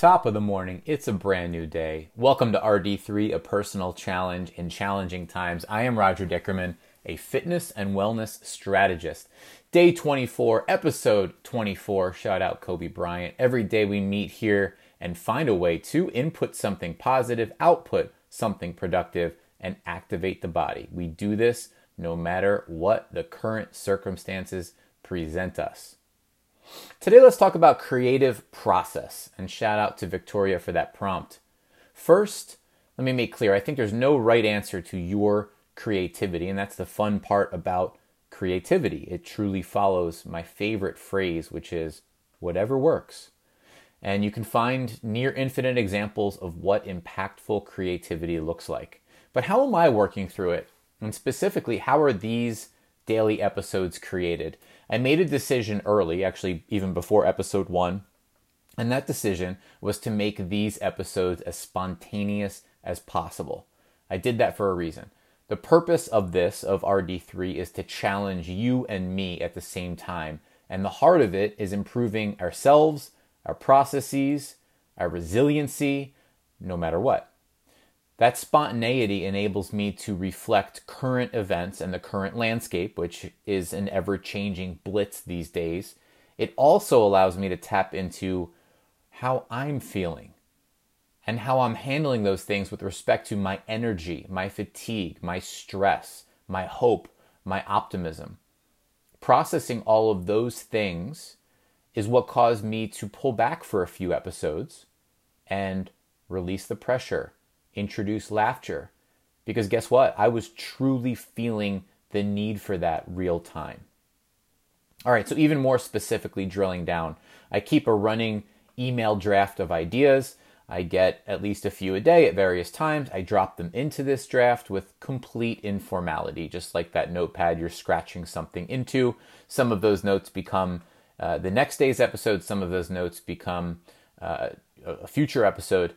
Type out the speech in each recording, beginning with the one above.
Top of the morning, it's a brand new day. Welcome to RD3, a personal challenge in challenging times. I am Roger Dickerman, a fitness and wellness strategist. Day 24, episode 24. Shout out Kobe Bryant. Every day we meet here and find a way to input something positive, output something productive, and activate the body. We do this no matter what the current circumstances present us. Today, let's talk about creative process, and shout out to Victoria for that prompt. First, let me make clear I think there's no right answer to your creativity, and that's the fun part about creativity. It truly follows my favorite phrase, which is whatever works. And you can find near infinite examples of what impactful creativity looks like. But how am I working through it? And specifically, how are these daily episodes created? I made a decision early, actually, even before episode one, and that decision was to make these episodes as spontaneous as possible. I did that for a reason. The purpose of this, of RD3, is to challenge you and me at the same time. And the heart of it is improving ourselves, our processes, our resiliency, no matter what. That spontaneity enables me to reflect current events and the current landscape, which is an ever changing blitz these days. It also allows me to tap into how I'm feeling and how I'm handling those things with respect to my energy, my fatigue, my stress, my hope, my optimism. Processing all of those things is what caused me to pull back for a few episodes and release the pressure introduce laughter. Because guess what? I was truly feeling the need for that real time. All right, so even more specifically, drilling down, I keep a running email draft of ideas. I get at least a few a day at various times. I drop them into this draft with complete informality, just like that notepad you're scratching something into. Some of those notes become uh, the next day's episode, some of those notes become uh, a future episode.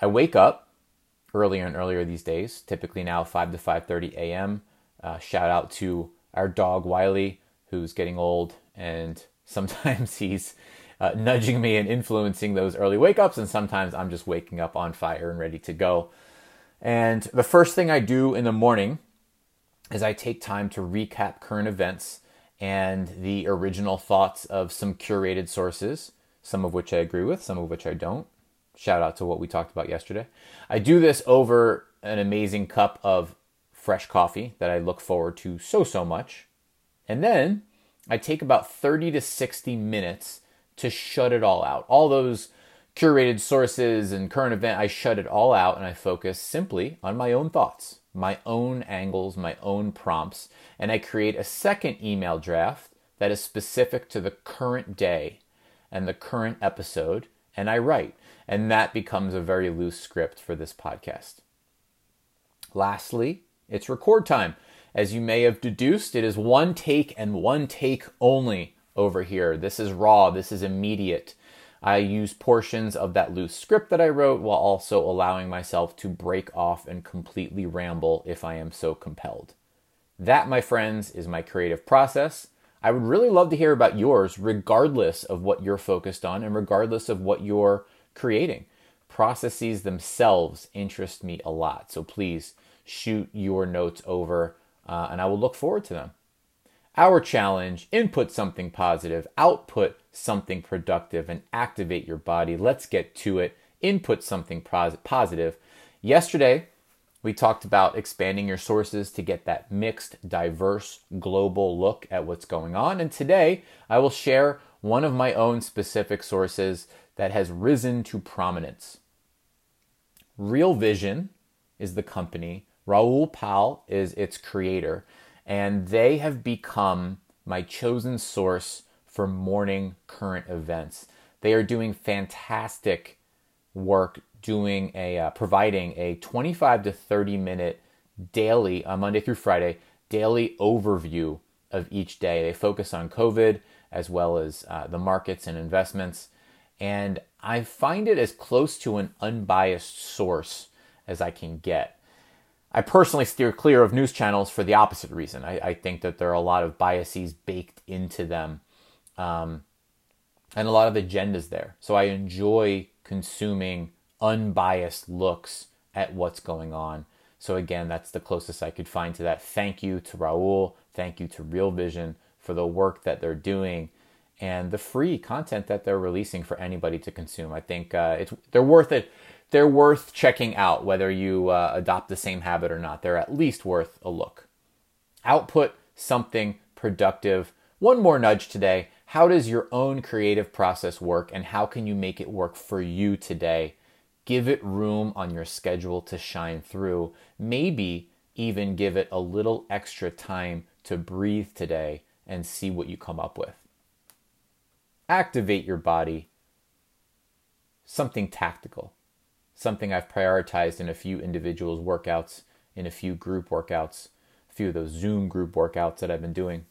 I wake up, earlier and earlier these days. Typically now 5 to 5:30 a.m. Uh, shout out to our dog Wiley, who's getting old, and sometimes he's uh, nudging me and influencing those early wake ups, and sometimes I'm just waking up on fire and ready to go. And the first thing I do in the morning is I take time to recap current events and the original thoughts of some curated sources, some of which I agree with, some of which I don't. Shout out to what we talked about yesterday. I do this over an amazing cup of fresh coffee that I look forward to so, so much. And then I take about 30 to 60 minutes to shut it all out. All those curated sources and current event, I shut it all out and I focus simply on my own thoughts, my own angles, my own prompts. And I create a second email draft that is specific to the current day and the current episode. And I write. And that becomes a very loose script for this podcast. Lastly, it's record time. As you may have deduced, it is one take and one take only over here. This is raw, this is immediate. I use portions of that loose script that I wrote while also allowing myself to break off and completely ramble if I am so compelled. That, my friends, is my creative process. I would really love to hear about yours, regardless of what you're focused on and regardless of what you're creating. Processes themselves interest me a lot. So please shoot your notes over uh, and I will look forward to them. Our challenge input something positive, output something productive, and activate your body. Let's get to it. Input something pos- positive. Yesterday, we talked about expanding your sources to get that mixed, diverse, global look at what's going on. And today, I will share one of my own specific sources that has risen to prominence. Real Vision is the company, Raul Pal is its creator, and they have become my chosen source for morning current events. They are doing fantastic work doing a uh, providing a 25 to 30 minute daily uh, Monday through Friday daily overview of each day. They focus on COVID as well as uh, the markets and investments and I find it as close to an unbiased source as I can get. I personally steer clear of news channels for the opposite reason. I, I think that there are a lot of biases baked into them um, and a lot of agendas there. So I enjoy consuming unbiased looks at what's going on. So, again, that's the closest I could find to that. Thank you to Raul. Thank you to Real Vision for the work that they're doing and the free content that they're releasing for anybody to consume. I think uh, it's they're worth it. They're worth checking out whether you uh, adopt the same habit or not. They're at least worth a look. Output something productive. One more nudge today. How does your own creative process work and how can you make it work for you today? Give it room on your schedule to shine through. Maybe even give it a little extra time to breathe today and see what you come up with. Activate your body. Something tactical. Something I've prioritized in a few individuals' workouts, in a few group workouts, a few of those Zoom group workouts that I've been doing.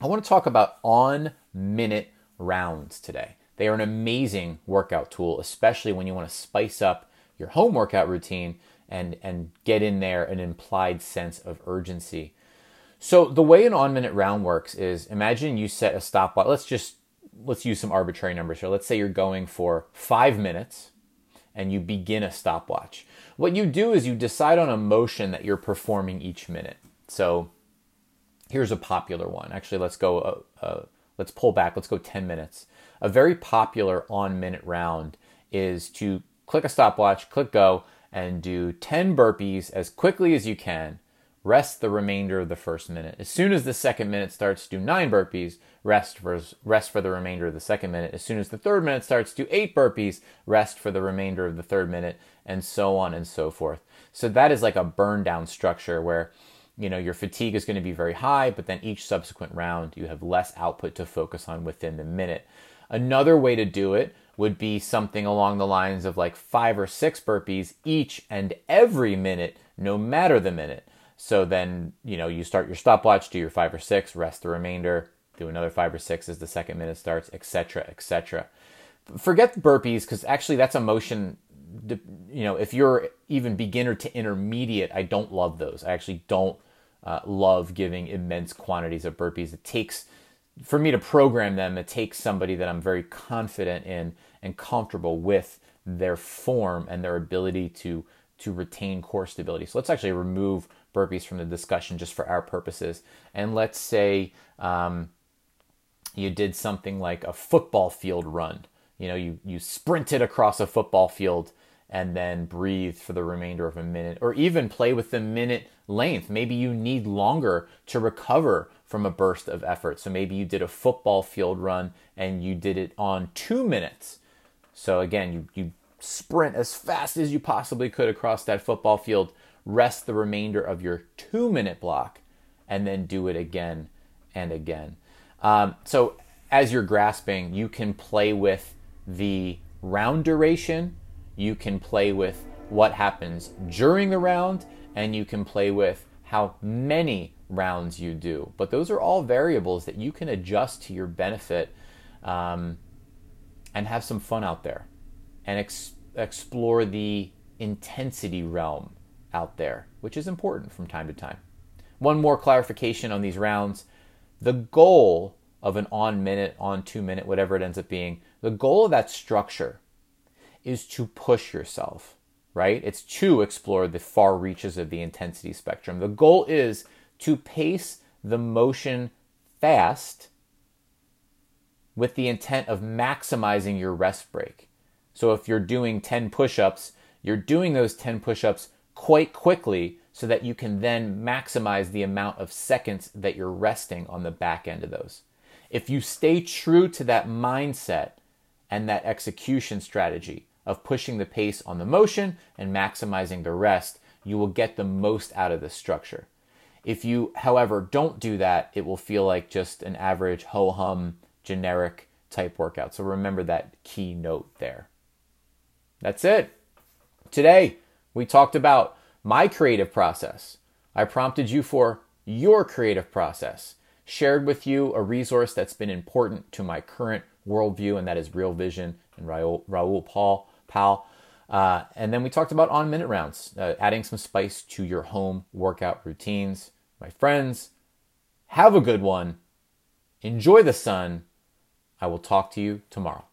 I want to talk about on minute rounds today. They are an amazing workout tool, especially when you want to spice up your home workout routine and, and get in there an implied sense of urgency. So the way an on minute round works is imagine you set a stopwatch. Let's just let's use some arbitrary numbers here. Let's say you're going for five minutes and you begin a stopwatch. What you do is you decide on a motion that you're performing each minute. So here's a popular one. Actually, let's go. Uh, uh, let's pull back. Let's go 10 minutes. A very popular on minute round is to click a stopwatch, click go, and do 10 burpees as quickly as you can. Rest the remainder of the first minute. As soon as the second minute starts, do nine burpees. Rest for rest for the remainder of the second minute. As soon as the third minute starts, do eight burpees. Rest for the remainder of the third minute, and so on and so forth. So that is like a burn down structure where you know your fatigue is going to be very high but then each subsequent round you have less output to focus on within the minute another way to do it would be something along the lines of like five or six burpees each and every minute no matter the minute so then you know you start your stopwatch do your five or six rest the remainder do another five or six as the second minute starts etc etc forget burpees because actually that's a motion you know, if you're even beginner to intermediate, I don't love those. I actually don't uh, love giving immense quantities of burpees. It takes, for me to program them, it takes somebody that I'm very confident in and comfortable with their form and their ability to to retain core stability. So let's actually remove burpees from the discussion just for our purposes. And let's say um, you did something like a football field run. You know, you you sprinted across a football field and then breathe for the remainder of a minute, or even play with the minute length. Maybe you need longer to recover from a burst of effort. So maybe you did a football field run and you did it on two minutes. So again, you, you sprint as fast as you possibly could across that football field, rest the remainder of your two minute block, and then do it again and again. Um, so as you're grasping, you can play with the round duration you can play with what happens during the round and you can play with how many rounds you do. But those are all variables that you can adjust to your benefit um, and have some fun out there and ex- explore the intensity realm out there, which is important from time to time. One more clarification on these rounds the goal of an on minute, on two minute, whatever it ends up being, the goal of that structure is to push yourself, right? It's to explore the far reaches of the intensity spectrum. The goal is to pace the motion fast with the intent of maximizing your rest break. So if you're doing 10 push ups, you're doing those 10 push ups quite quickly so that you can then maximize the amount of seconds that you're resting on the back end of those. If you stay true to that mindset and that execution strategy, of pushing the pace on the motion and maximizing the rest, you will get the most out of the structure. If you, however, don't do that, it will feel like just an average ho hum generic type workout. So remember that key note there. That's it. Today, we talked about my creative process. I prompted you for your creative process, shared with you a resource that's been important to my current worldview, and that is Real Vision and Raul, Raul Paul pal. Uh, and then we talked about on minute rounds, uh, adding some spice to your home workout routines. My friends, have a good one. Enjoy the sun. I will talk to you tomorrow.